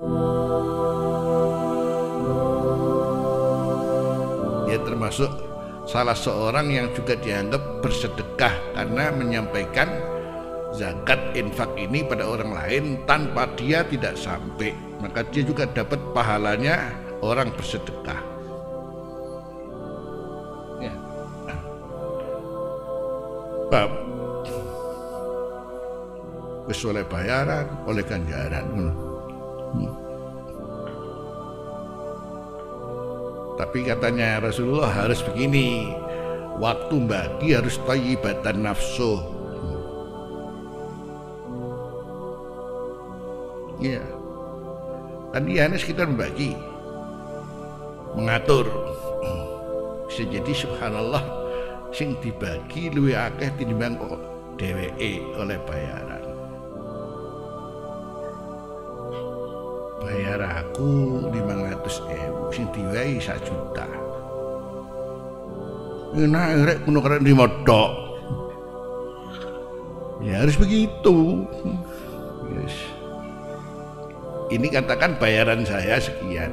Dia termasuk salah seorang yang juga dianggap bersedekah karena menyampaikan zakat infak ini pada orang lain tanpa dia tidak sampai maka dia juga dapat pahalanya orang bersedekah ya. bab wis oleh bayaran oleh ganjaran hmm. Tapi katanya Rasulullah harus begini waktu bagi harus tayyibatan nafsu Iya. Kan di Yanes kita membagi, mengatur. Bisa jadi subhanallah sing dibagi luwih akeh tinimbang kok dheweke oleh bayaran. Bayar aku 500 ewu sing diwai 1 juta. Enak rek kuno keren di modok. Ya harus begitu. Yes ini katakan bayaran saya sekian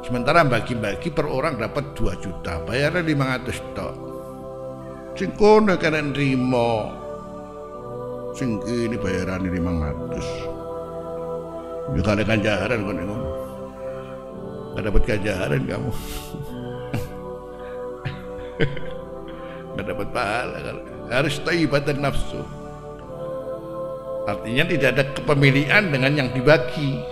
sementara bagi-bagi per orang dapat 2 juta bayaran 500 tok sing kono kan nrimo sing ini bayaran 500 ya kalian ganjaran kono ngono gak dapat ganjaran kamu gak dapat pahala harus taibatan nafsu Artinya tidak ada kepemilikan dengan yang dibagi.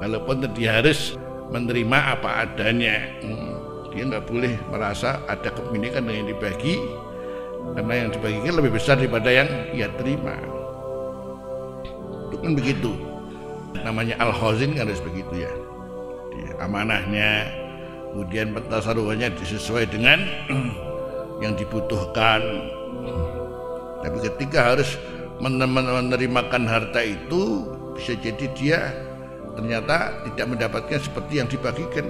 Walaupun dia harus menerima apa adanya. Hmm, dia nggak boleh merasa ada kepemilikan dengan yang dibagi karena yang dibagikan lebih besar daripada yang ia terima. Itu kan begitu. Namanya al-khazin kan harus begitu ya. Amanahnya, kemudian pentasaruhannya disesuai dengan yang dibutuhkan. Tapi ketika harus menerimakan harta itu bisa jadi dia ternyata tidak mendapatkan seperti yang dibagikan